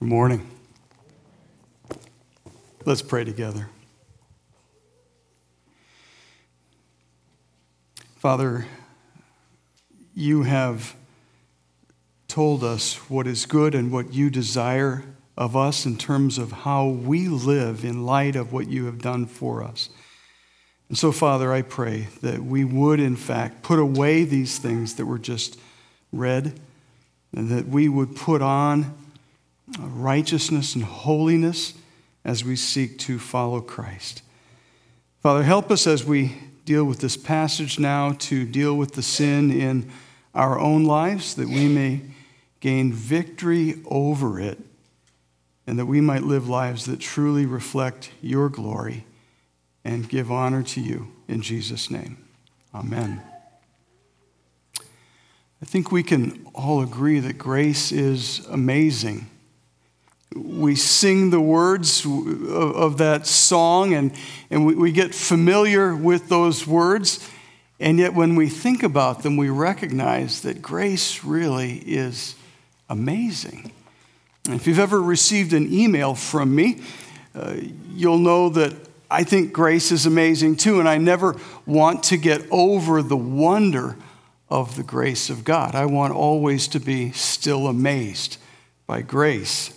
Good morning. Let's pray together. Father, you have told us what is good and what you desire of us in terms of how we live in light of what you have done for us. And so, Father, I pray that we would, in fact, put away these things that were just read, and that we would put on righteousness and holiness as we seek to follow Christ. Father, help us as we deal with this passage now to deal with the sin in our own lives, that we may gain victory over it, and that we might live lives that truly reflect your glory and give honor to you. In Jesus' name, amen. I think we can all agree that grace is amazing we sing the words of, that song and, and we, we get familiar with those words. And yet, when we think about them, we recognize that grace really is amazing. And if you've ever received an email from me, uh, you'll know that I think grace is amazing too, and I never want to get over the wonder of the grace of God. I want always to be still amazed by grace.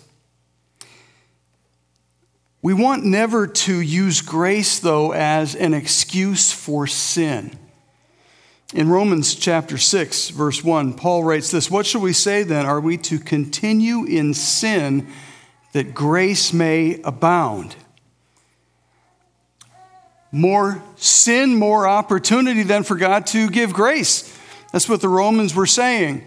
We want never to use grace, though, as an excuse for sin. In Romans chapter 6, verse 1, Paul writes this What shall we say then? Are we to continue in sin that grace may abound? More sin, more opportunity than for God to give grace. That's what the Romans were saying.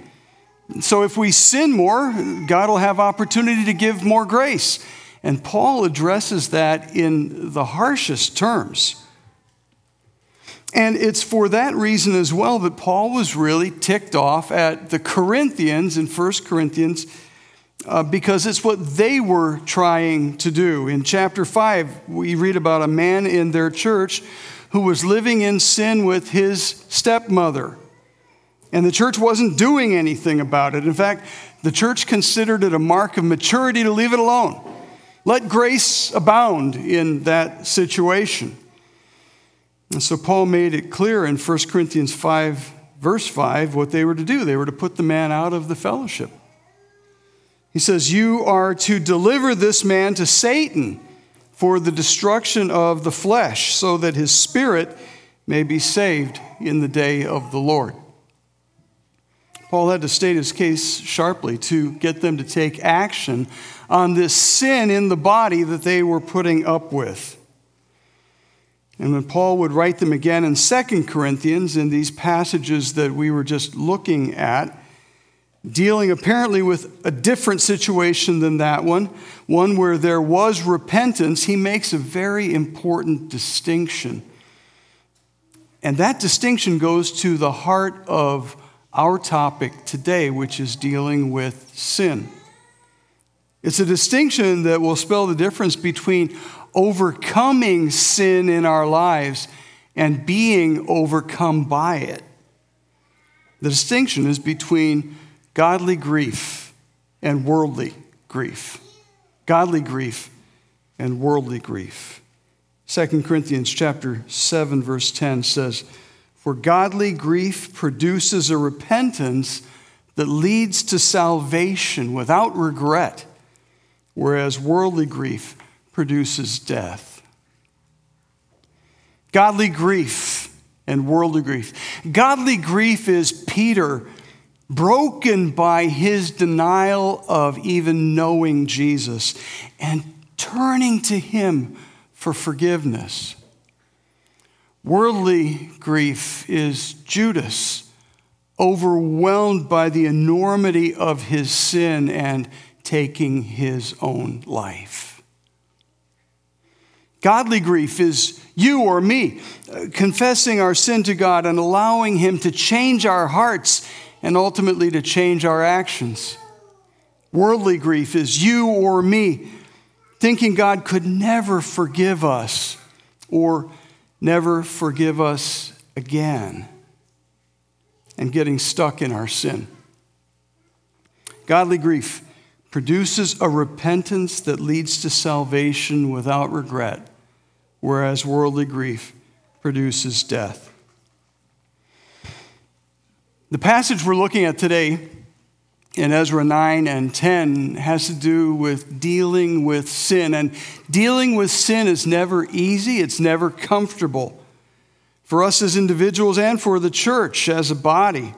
So if we sin more, God will have opportunity to give more grace. And Paul addresses that in the harshest terms. And it's for that reason as well that Paul was really ticked off at the Corinthians in 1 Corinthians uh, because it's what they were trying to do. In chapter 5, we read about a man in their church who was living in sin with his stepmother. And the church wasn't doing anything about it. In fact, the church considered it a mark of maturity to leave it alone. Let grace abound in that situation. And so Paul made it clear in 1 Corinthians 5, verse 5, what they were to do. They were to put the man out of the fellowship. He says, You are to deliver this man to Satan for the destruction of the flesh, so that his spirit may be saved in the day of the Lord. Paul had to state his case sharply to get them to take action on this sin in the body that they were putting up with. And when Paul would write them again in 2 Corinthians, in these passages that we were just looking at, dealing apparently with a different situation than that one, one where there was repentance, he makes a very important distinction. And that distinction goes to the heart of our topic today, which is dealing with sin. It's a distinction that will spell the difference between overcoming sin in our lives and being overcome by it. The distinction is between godly grief and worldly grief. Godly grief and worldly grief. 2 Corinthians chapter 7 verse 10 says, "For godly grief produces a repentance that leads to salvation without regret." Whereas worldly grief produces death. Godly grief and worldly grief. Godly grief is Peter broken by his denial of even knowing Jesus and turning to him for forgiveness. Worldly grief is Judas, overwhelmed by the enormity of his sin and taking his own life. Godly grief is you or me uh, confessing our sin to God and allowing Him to change our hearts and ultimately to change our actions. Worldly grief is you or me thinking God could never forgive us or never forgive us again and getting stuck in our sin. Godly grief produces a repentance that leads to salvation without regret, whereas worldly grief produces death. The passage we're looking at today in Ezra 9 and 10 has to do with dealing with sin. And dealing with sin is never easy, it's never comfortable for us as individuals and for the church as a body.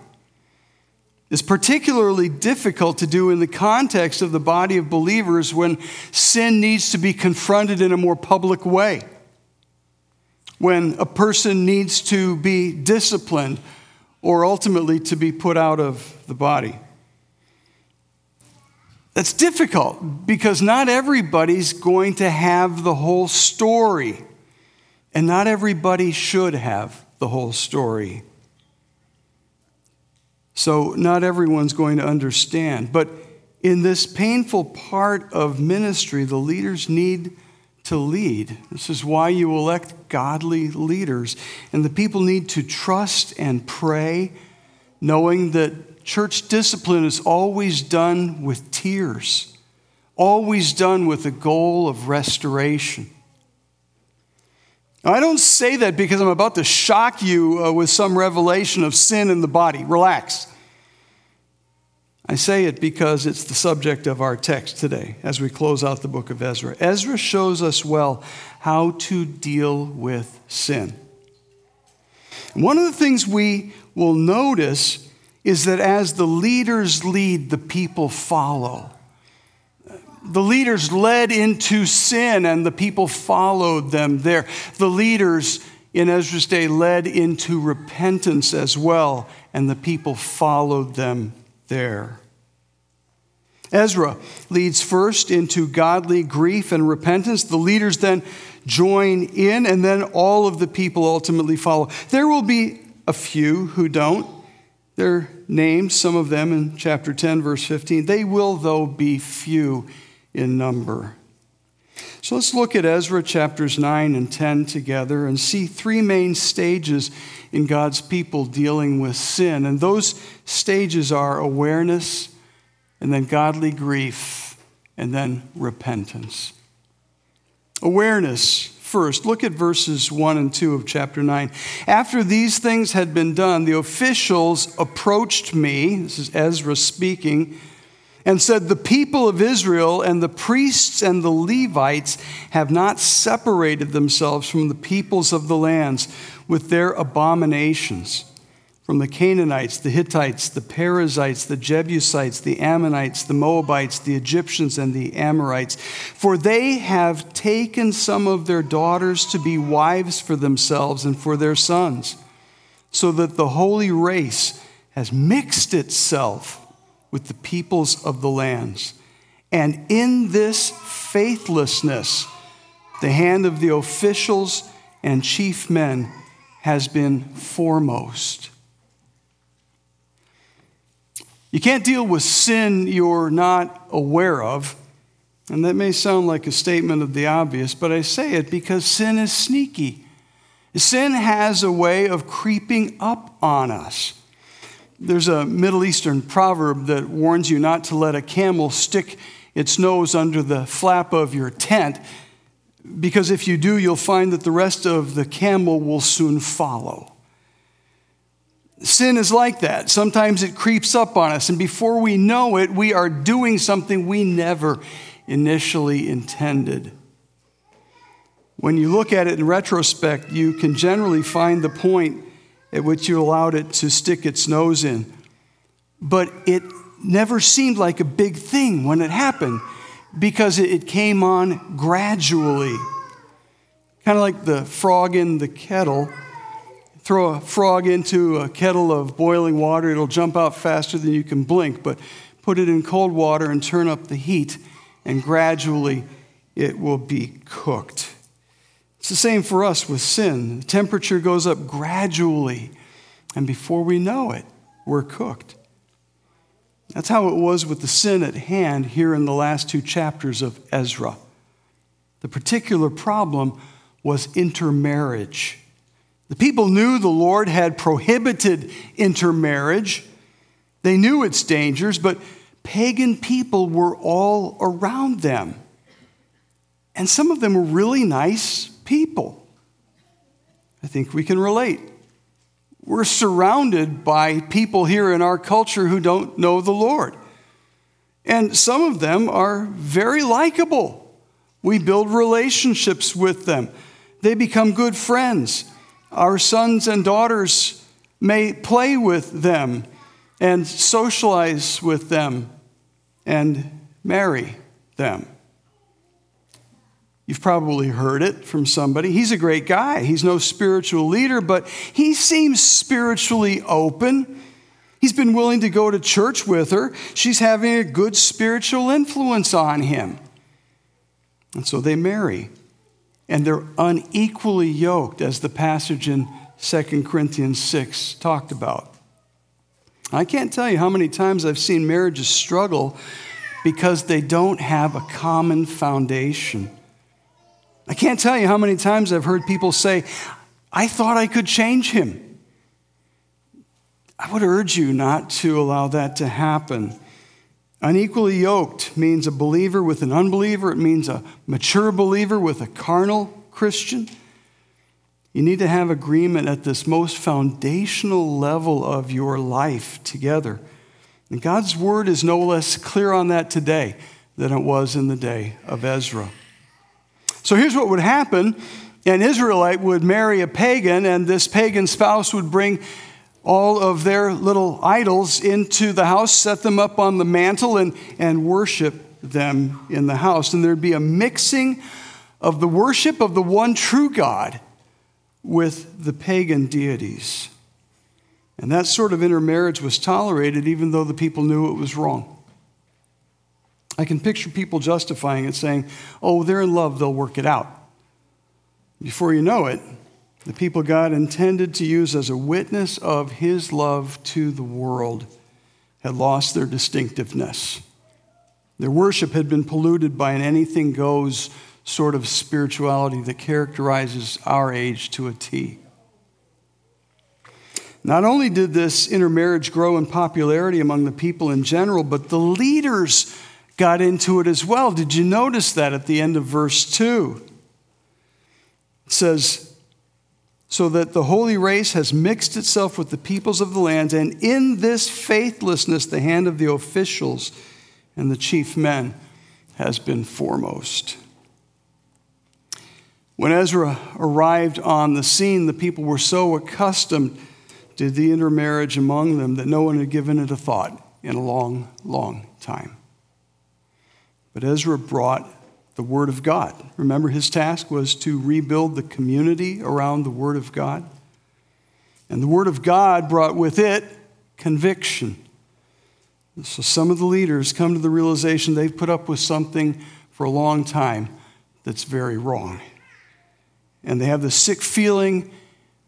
It's particularly difficult to do in the context of the body of believers when sin needs to be confronted in a more public way, when a person needs to be disciplined or ultimately to be put out of the body. That's difficult because not everybody's going to have the whole story. And not everybody should have the whole story. So, not everyone's going to understand. But in this painful part of ministry, the leaders need to lead. This is why you elect godly leaders. And the people need to trust and pray, knowing that church discipline is always done with tears, always done with the goal of restoration. I don't say that because I'm about to shock you uh, with some revelation of sin in the body. Relax. I say it because it's the subject of our text today as we close out the book of Ezra. Ezra shows us well how to deal with sin. One of the things we will notice is that as the leaders lead, the people follow the leaders led into sin and the people followed them there. The leaders in Ezra's day led into repentance as well, and the people followed them there. Ezra leads first into godly grief and repentance. The leaders then join in, and then all of the people ultimately follow. There will be a few who don't. They're named, some of them in chapter 10, verse 15. They will, though, be few in number. So let's look at Ezra chapters 9 and 10 together and see three main stages in God's people dealing with sin. And those stages are awareness, and then godly grief, and then repentance. Awareness first. Look at verses 1 and 2 of chapter 9. After these things had been done, the officials approached me. This is Ezra speaking and said, The people of Israel and the priests and the Levites have not separated themselves from the peoples of the lands with their abominations. From the Canaanites, the Hittites, the Perizzites, the Jebusites, the Ammonites, the Moabites, the Egyptians, and the Amorites. For they have taken some of their daughters to be wives for themselves and for their sons, so that the holy race has mixed itself with the peoples of the lands. And in this faithlessness, the hand of the officials and chief men has been foremost. You can't deal with sin you're not aware of. And that may sound like a statement of the obvious, but I say it because sin is sneaky. Sin has a way of creeping up on us. There's a Middle Eastern proverb that warns you not to let a camel stick its nose under the flap of your tent, because if you do, you'll find that the rest of the camel will soon follow. Sin is like that. Sometimes it creeps up on us, and before we know it, we are doing something we never initially intended. When you look at it in retrospect, you can generally find the point at which you allowed it to stick its nose in. But it never seemed like a big thing when it happened because it came on gradually. Kind of like the frog in the kettle. Throw a frog into a kettle of boiling water, it'll jump out faster than you can blink. But put it in cold water and turn up the heat, and gradually it will be cooked. It's the same for us with sin. The temperature goes up gradually, and before we know it, we're cooked. That's how it was with the sin at hand here in the last two chapters of Ezra. The particular problem was intermarriage. The people knew the Lord had prohibited intermarriage. They knew its dangers, but pagan people were all around them. And some of them were really nice people. I think we can relate. We're surrounded by people here in our culture who don't know the Lord. And some of them are very likable. We build relationships with them, they become good friends. Our sons and daughters may play with them and socialize with them and marry them. You've probably heard it from somebody. He's a great guy. He's no spiritual leader, but he seems spiritually open. He's been willing to go to church with her. She's having a good spiritual influence on him. And so they marry. And they're unequally yoked, as the passage in 2 Corinthians 6 talked about. I can't tell you how many times I've seen marriages struggle because they don't have a common foundation. I can't tell you how many times I've heard people say, I thought I could change him. I would urge you not to allow that to happen. Unequally yoked means a believer with an unbeliever, it means a mature believer with a carnal Christian. You need to have agreement at this most foundational level of your life together. And God's word is no less clear on that today than it was in the day of Ezra. So here's what would happen an Israelite would marry a pagan, and this pagan spouse would bring all of their little idols into the house, set them up on the mantle, and, and worship them in the house. And there'd be a mixing of the worship of the one true God with the pagan deities. And that sort of intermarriage was tolerated even though the people knew it was wrong. I can picture people justifying it, saying, oh, they're in love, they'll work it out. Before you know it, the people God intended to use as a witness of his love to the world had lost their distinctiveness. Their worship had been polluted by an anything goes sort of spirituality that characterizes our age to a T. Not only did this intermarriage grow in popularity among the people in general, but the leaders got into it as well. Did you notice that at the end of verse 2? It says, So that the holy race has mixed itself with the peoples of the land, and in this faithlessness, the hand of the officials and the chief men has been foremost. When Ezra arrived on the scene, the people were so accustomed to the intermarriage among them that no one had given it a thought in a long, long time. But Ezra brought the Word of God. Remember, his task was to rebuild the community around the Word of God. And the Word of God brought with it conviction. So some of the leaders come to the realization they've put up with something for a long time that's very wrong. And they have the sick feeling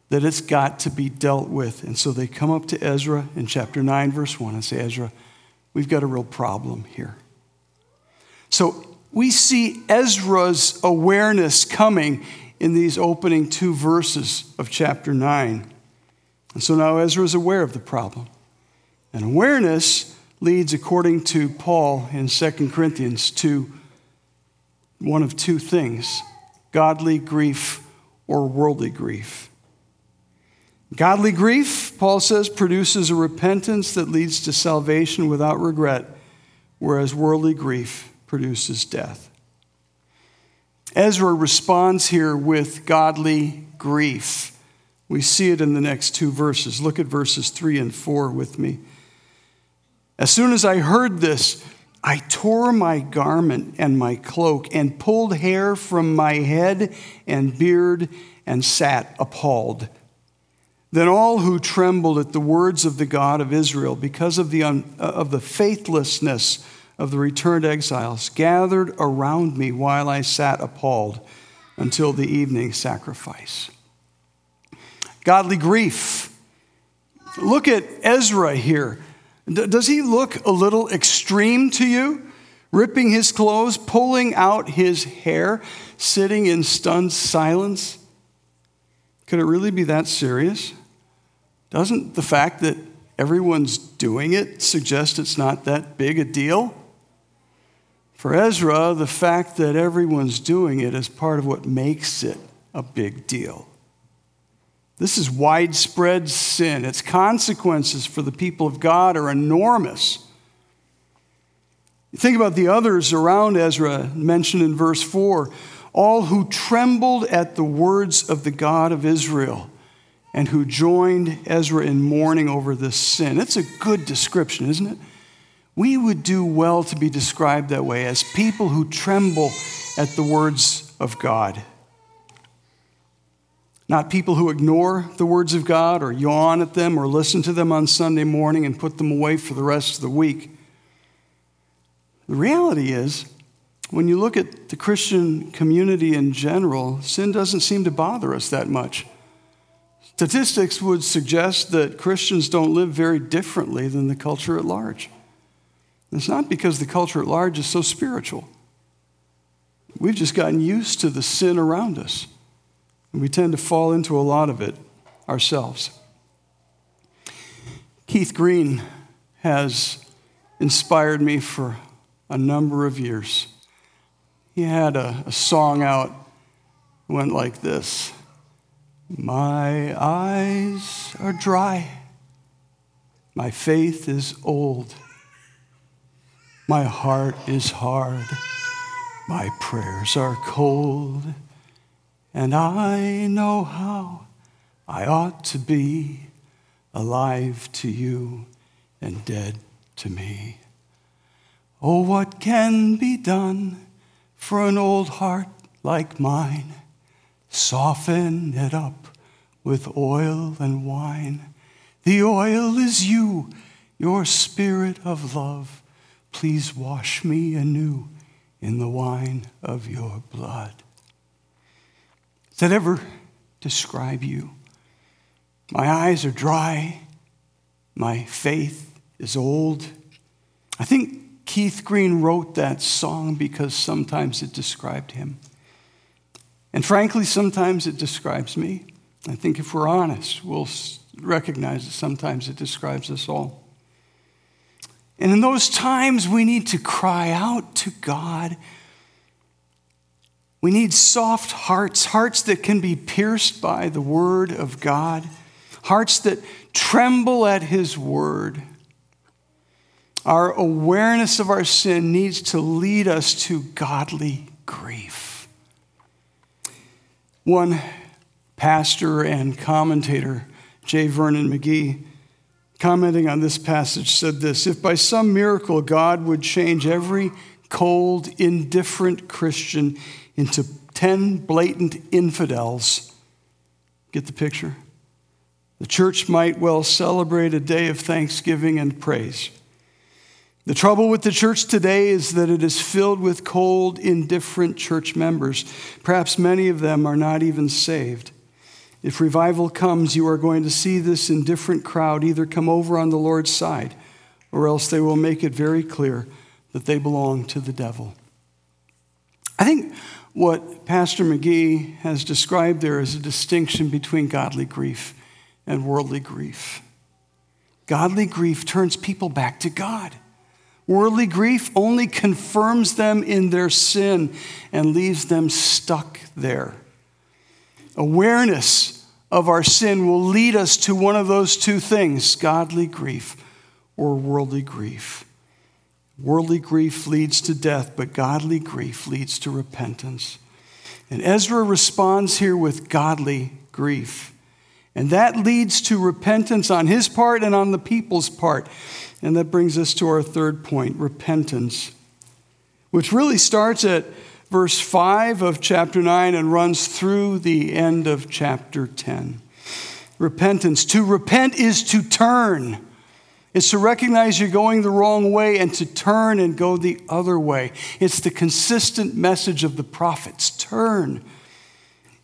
that it's got to be dealt with. And so they come up to Ezra in chapter 9, verse 1, and say, Ezra, we've got a real problem here. So we see Ezra's awareness coming in these opening two verses of chapter 9. And so now Ezra is aware of the problem. And awareness leads, according to Paul in 2 Corinthians, to one of two things godly grief or worldly grief. Godly grief, Paul says, produces a repentance that leads to salvation without regret, whereas worldly grief produces death. Ezra responds here with godly grief. We see it in the next two verses. Look at verses 3 and 4 with me. As soon as I heard this, I tore my garment and my cloak and pulled hair from my head and beard and sat appalled. Then all who trembled at the words of the God of Israel because of the, un- uh, of the faithlessness of the returned exiles gathered around me while I sat appalled until the evening sacrifice. Godly grief. Look at Ezra here. Does he look a little extreme to you? Ripping his clothes, pulling out his hair, sitting in stunned silence? Could it really be that serious? Doesn't the fact that everyone's doing it suggest it's not that big a deal. For Ezra, the fact that everyone's doing it is part of what makes it a big deal. This is widespread sin. Its consequences for the people of God are enormous. Think about the others around Ezra mentioned in verse 4 all who trembled at the words of the God of Israel and who joined Ezra in mourning over this sin. It's a good description, isn't it? We would do well to be described that way as people who tremble at the words of God. Not people who ignore the words of God or yawn at them or listen to them on Sunday morning and put them away for the rest of the week. The reality is, when you look at the Christian community in general, sin doesn't seem to bother us that much. Statistics would suggest that Christians don't live very differently than the culture at large. It's not because the culture at large is so spiritual. We've just gotten used to the sin around us. And we tend to fall into a lot of it ourselves. Keith Green has inspired me for a number of years. He had a, a song out, went like this My eyes are dry, my faith is old, my heart is hard, my prayers are cold. And I know how I ought to be alive to you and dead to me. Oh, what can be done for an old heart like mine? Soften it up with oil and wine. The oil is you, your spirit of love. Please wash me anew in the wine of your blood. Does that ever describe you? My eyes are dry. My faith is old. I think Keith Green wrote that song because sometimes it described him. And frankly, sometimes it describes me. I think if we're honest, we'll recognize that sometimes it describes us all. And in those times, we need to cry out to God we need soft hearts, hearts that can be pierced by the word of God, hearts that tremble at his word. Our awareness of our sin needs to lead us to godly grief. One pastor and commentator, J. Vernon McGee, commenting on this passage, said this If by some miracle God would change every cold, indifferent Christian into 10 blatant infidels. Get the picture? The church might well celebrate a day of thanksgiving and praise. The trouble with the church today is that it is filled with cold, indifferent church members. Perhaps many of them are not even saved. If revival comes, you are going to see this indifferent crowd either come over on the Lord's side or else they will make it very clear that they belong to the devil. I think what Pastor McGee has described there is a distinction between godly grief and worldly grief. Godly grief turns people back to God. Worldly grief only confirms them in their sin and leaves them stuck there. Awareness of our sin will lead us to one of those two things godly grief or worldly grief. Worldly grief leads to death, but godly grief leads to repentance. And Ezra responds here with godly grief. And that leads to repentance on his part and on the people's part. And that brings us to our third point repentance, which really starts at verse 5 of chapter 9 and runs through the end of chapter 10. Repentance. To repent is to turn is to recognize you're going the wrong way and to turn and go the other way. It's the consistent message of the prophets turn.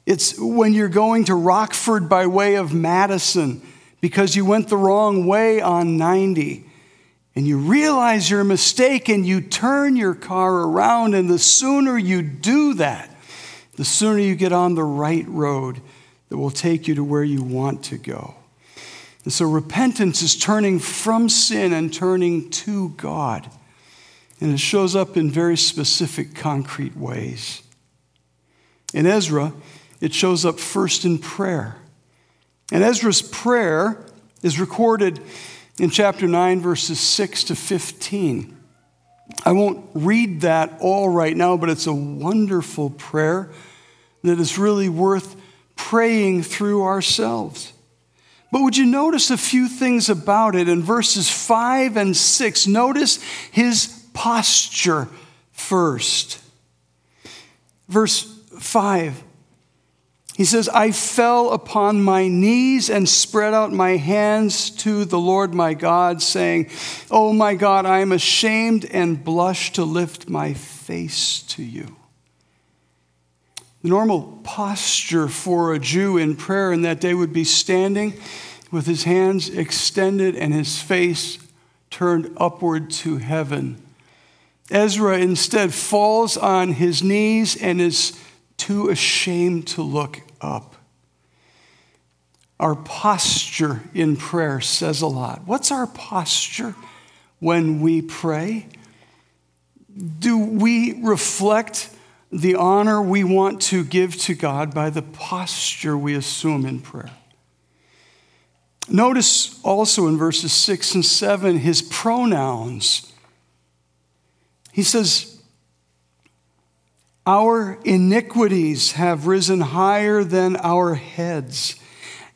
It's when you're going to Rockford by way of Madison because you went the wrong way on 90 and you realize your mistake and you turn your car around. And the sooner you do that, the sooner you get on the right road that will take you to where you want to go. And so repentance is turning from sin and turning to God. And it shows up in very specific, concrete ways. In Ezra, it shows up first in prayer. And Ezra's prayer is recorded in chapter 9, verses 6 to 15. I won't read that all right now, but it's a wonderful prayer that is really worth praying through ourselves. But would you notice a few things about it in verses 5 and 6? Notice his posture first. Verse 5 he says, I fell upon my knees and spread out my hands to the Lord my God, saying, Oh my God, I am ashamed and blush to lift my face to you. The normal posture for a Jew in prayer in that day would be standing with his hands extended and his face turned upward to heaven. Ezra instead falls on his knees and is too ashamed to look up. Our posture in prayer says a lot. What's our posture when we pray? Do we reflect the honor we want to give to God by the posture we assume in prayer? Notice also in verses 6 and 7 his pronouns. He says, our iniquities have risen higher than our heads,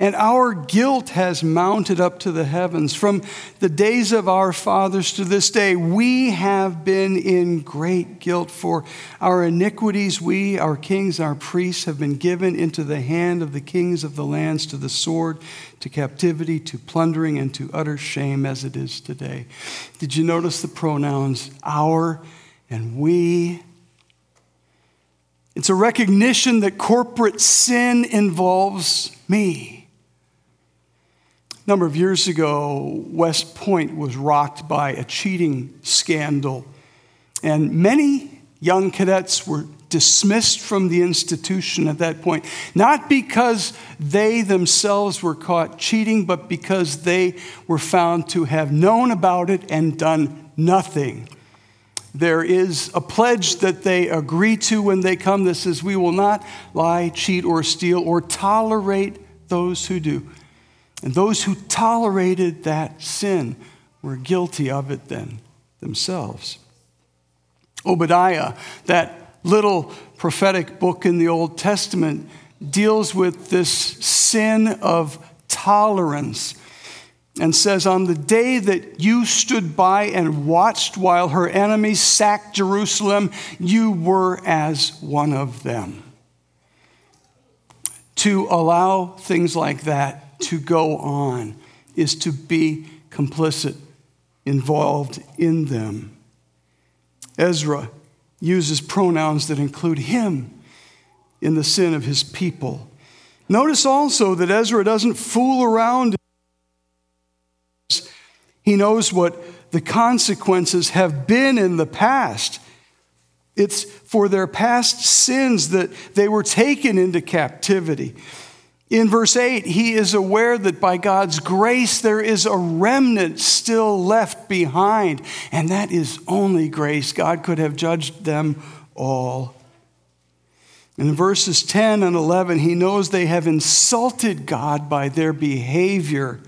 and our guilt has mounted up to the heavens. From the days of our fathers to this day, we have been in great guilt. For our iniquities, we, our kings, our priests, have been given into the hand of the kings of the lands to the sword, to captivity, to plundering, and to utter shame as it is today. Did you notice the pronouns our and we? It's a recognition that corporate sin involves me. A number of years ago, West Point was rocked by a cheating scandal, and many young cadets were dismissed from the institution at that point, not because they themselves were caught cheating, but because they were found to have known about it and done nothing there is a pledge that they agree to when they come that says, We will not lie, cheat, or steal, or tolerate those who do. And those who tolerated that sin were guilty of it then themselves. Obadiah, that little prophetic book in the Old Testament, deals with this sin of tolerance and says, On the day that you stood by and watched while her enemies sacked Jerusalem, you were as one of them. To allow things like that to go on is to be complicit, involved in them. Ezra uses pronouns that include him in the sin of his people. Notice also that Ezra doesn't fool around he knows what the consequences have been in the past. It's for their past sins that they were taken into captivity. In verse 8, he is aware that by God's grace there is a remnant still left behind, and that is only grace. God could have judged them all. In verses 10 and 11, he knows they have insulted God by their behavior.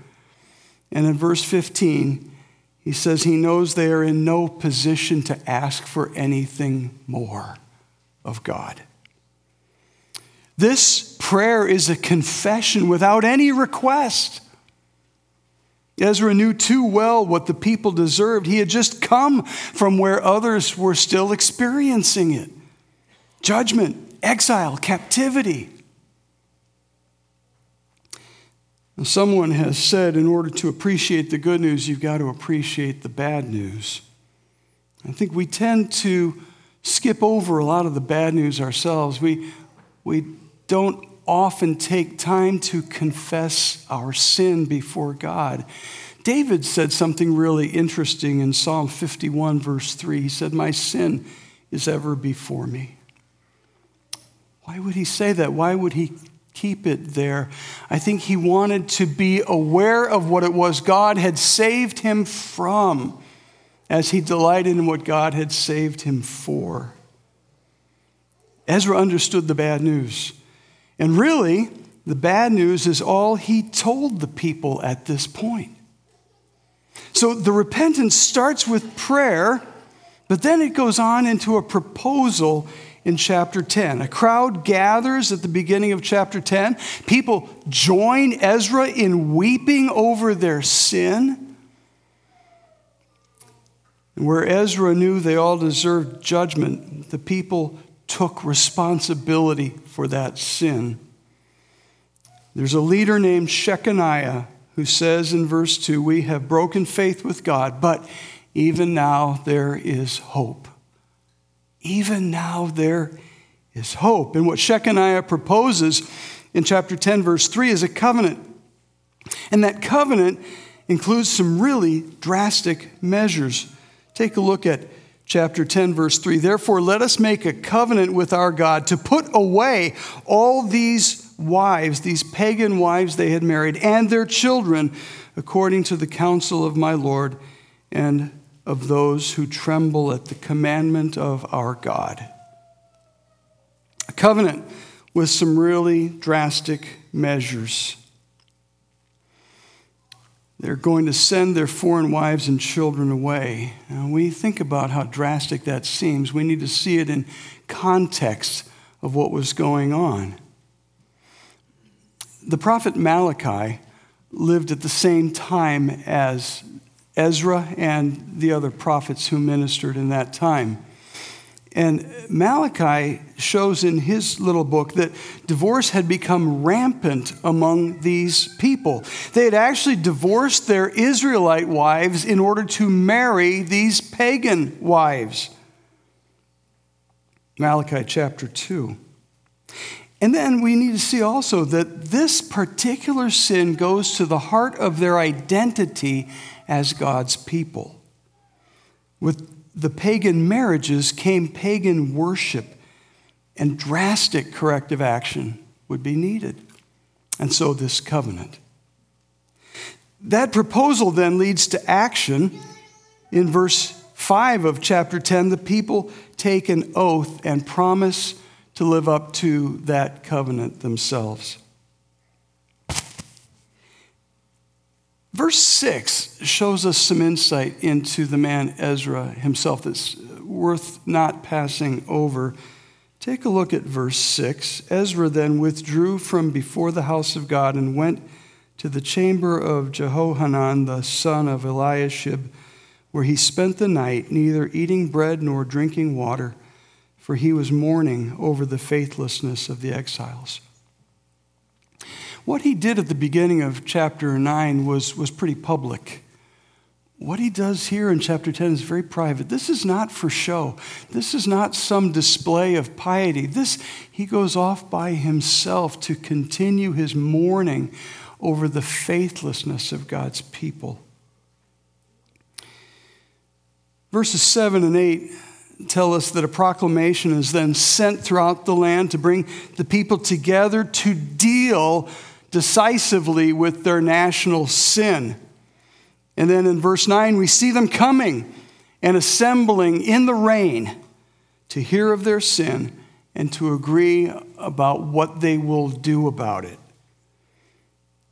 And in verse 15, he says he knows they are in no position to ask for anything more of God. This prayer is a confession without any request. Ezra knew too well what the people deserved. He had just come from where others were still experiencing it judgment, exile, captivity. Someone has said, in order to appreciate the good news, you've got to appreciate the bad news. I think we tend to skip over a lot of the bad news ourselves. We, we don't often take time to confess our sin before God. David said something really interesting in Psalm 51, verse 3. He said, My sin is ever before me. Why would he say that? Why would he keep it there. I think he wanted to be aware of what it was God had saved him from as he delighted in what God had saved him for. Ezra understood the bad news. And really, the bad news is all he told the people at this point. So the repentance starts with prayer, but then it goes on into a proposal in chapter 10. A crowd gathers at the beginning of chapter 10. People join Ezra in weeping over their sin. And Where Ezra knew they all deserved judgment, the people took responsibility for that sin. There's a leader named Shechaniah who says in verse 2 We have broken faith with God, but even now there is hope. Even now there is hope. And what Shechaniah proposes in chapter 10, verse 3 is a covenant. And that covenant includes some really drastic measures. Take a look at chapter 10, verse 3. Therefore, let us make a covenant with our God to put away all these wives, these pagan wives they had married, and their children, according to the counsel of my Lord and of those who tremble at the commandment of our God. A covenant with some really drastic measures. They're going to send their foreign wives and children away. And we think about how drastic that seems. We need to see it in context of what was going on. The prophet Malachi lived at the same time as Ezra and the other prophets who ministered in that time. And Malachi shows in his little book that divorce had become rampant among these people. They had actually divorced their Israelite wives in order to marry these pagan wives. Malachi chapter 2. And then we need to see also that this particular sin goes to the heart of their identity as God's people. With the pagan marriages came pagan worship, and drastic corrective action would be needed. And so this covenant. That proposal then leads to action. In verse 5 of chapter 10, the people take an oath and promise to live up to that covenant themselves. Verse 6 shows us some insight into the man Ezra himself that's worth not passing over. Take a look at verse 6. Ezra then withdrew from before the house of God and went to the chamber of Jehohanan, the son of Eliashib, where he spent the night, neither eating bread nor drinking water for he was mourning over the faithlessness of the exiles. What he did at the beginning of chapter 9 was, was pretty public. What he does here in chapter 10 is very private. This is not for show. This is not some display of piety. This, he goes off by himself to continue his mourning over the faithlessness of God's people. Verses 7 and 8 tell us that a proclamation is then sent throughout the land to bring the people together to deal decisively with their national sin. And then in verse 9, we see them coming and assembling in the rain to hear of their sin and to agree about what they will do about it.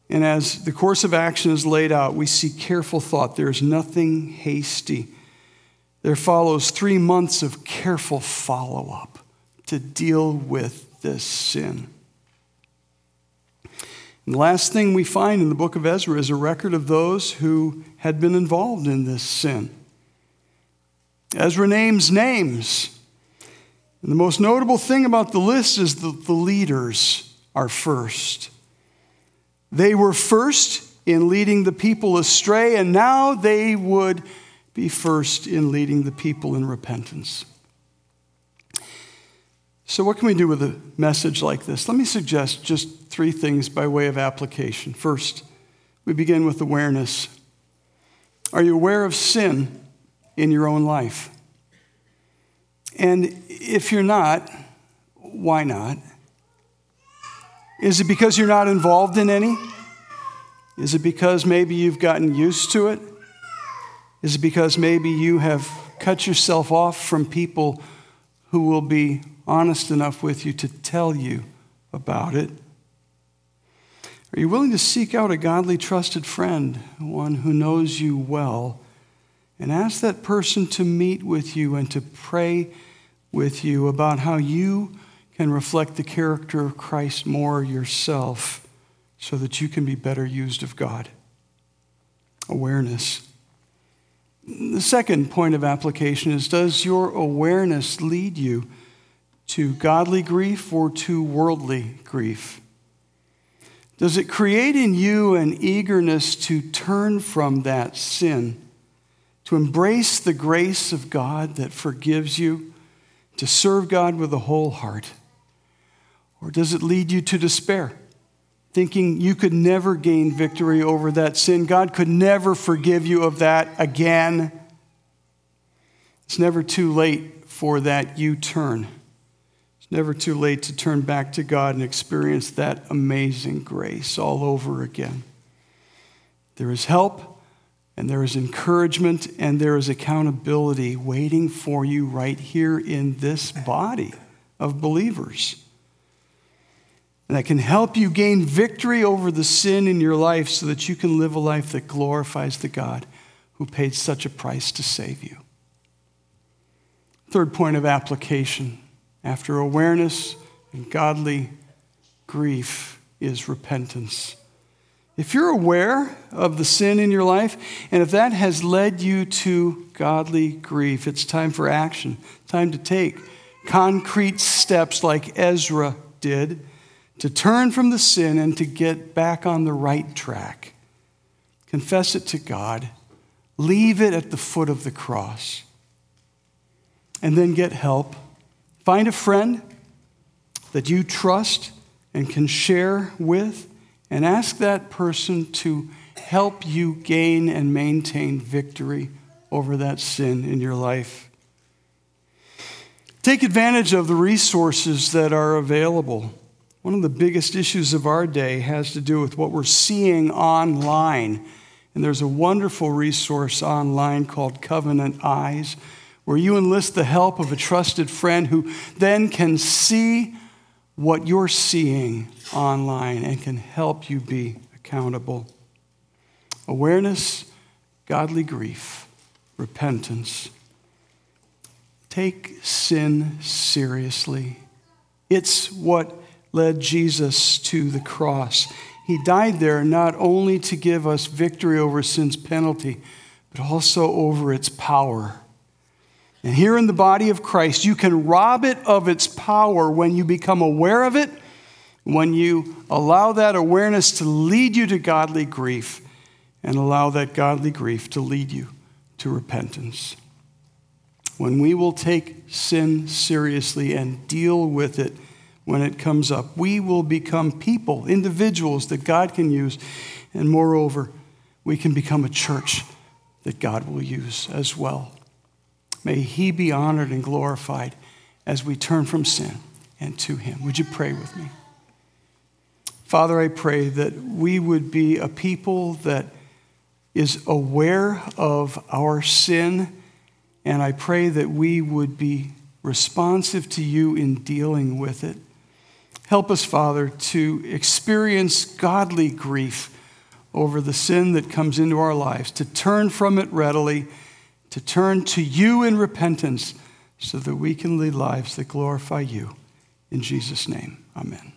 And as the course of action is laid out, we see careful thought. There is nothing hasty. There follows three months of careful follow up to deal with this sin. And the last thing we find in the book of Ezra is a record of those who had been involved in this sin. Ezra names names. And the most notable thing about the list is that the leaders are first. They were first in leading the people astray, and now they would be first in leading the people in repentance. So, what can we do with a message like this? Let me suggest just three things by way of application. First, we begin with awareness. Are you aware of sin in your own life? And if you're not, why not? Is it because you're not involved in any? Is it because maybe you've gotten used to it? Is it because maybe you have cut yourself off from people who will be honest enough with you to tell you about it? Are you willing to seek out a godly, trusted friend, one who knows you well, and ask that person to meet with you and to pray with you about how you can reflect the character of Christ more yourself so that you can be better used of God? Awareness. The second point of application is Does your awareness lead you to godly grief or to worldly grief? Does it create in you an eagerness to turn from that sin, to embrace the grace of God that forgives you, to serve God with a whole heart? Or does it lead you to despair, thinking you could never gain victory over that sin? God could never forgive you of that again. It's never too late for that U turn never too late to turn back to God and experience that amazing grace all over again. There is help, and there is encouragement, and there is accountability waiting for you right here in this body of believers. And that can help you gain victory over the sin in your life so that you can live a life that glorifies the God who paid such a price to save you. Third point of application after awareness and godly grief is repentance. If you're aware of the sin in your life, and if that has led you to godly grief, it's time for action, time to take concrete steps like Ezra did to turn from the sin and to get back on the right track. Confess it to God, leave it at the foot of the cross, and then get help Find a friend that you trust and can share with, and ask that person to help you gain and maintain victory over that sin in your life. Take advantage of the resources that are available. One of the biggest issues of our day has to do with what we're seeing online. And there's a wonderful resource online called Covenant Eyes where you enlist the help of a trusted friend who then can see what you're seeing online and can help you be accountable. Awareness, godly grief, repentance. Take sin seriously. It's what led Jesus to the cross. He died there not only to give us victory over sin's penalty, but also over its power. And here in the body of Christ, you can rob it of its power when you become aware of it, when you allow that awareness to lead you to godly grief, and allow that godly grief to lead you to repentance. When we will take sin seriously and deal with it when it comes up, we will become people, individuals that God can use. And moreover, we can become a church that God will use as well. May he be honored and glorified as we turn from sin and to him. Would you pray with me? Father, I pray that we would be a people that is aware of our sin, and I pray that we would be responsive to you in dealing with it. Help us, Father, to experience godly grief over the sin that comes into our lives, to turn from it readily to turn to you in repentance so that we can lead lives that glorify you. In Jesus' name, amen.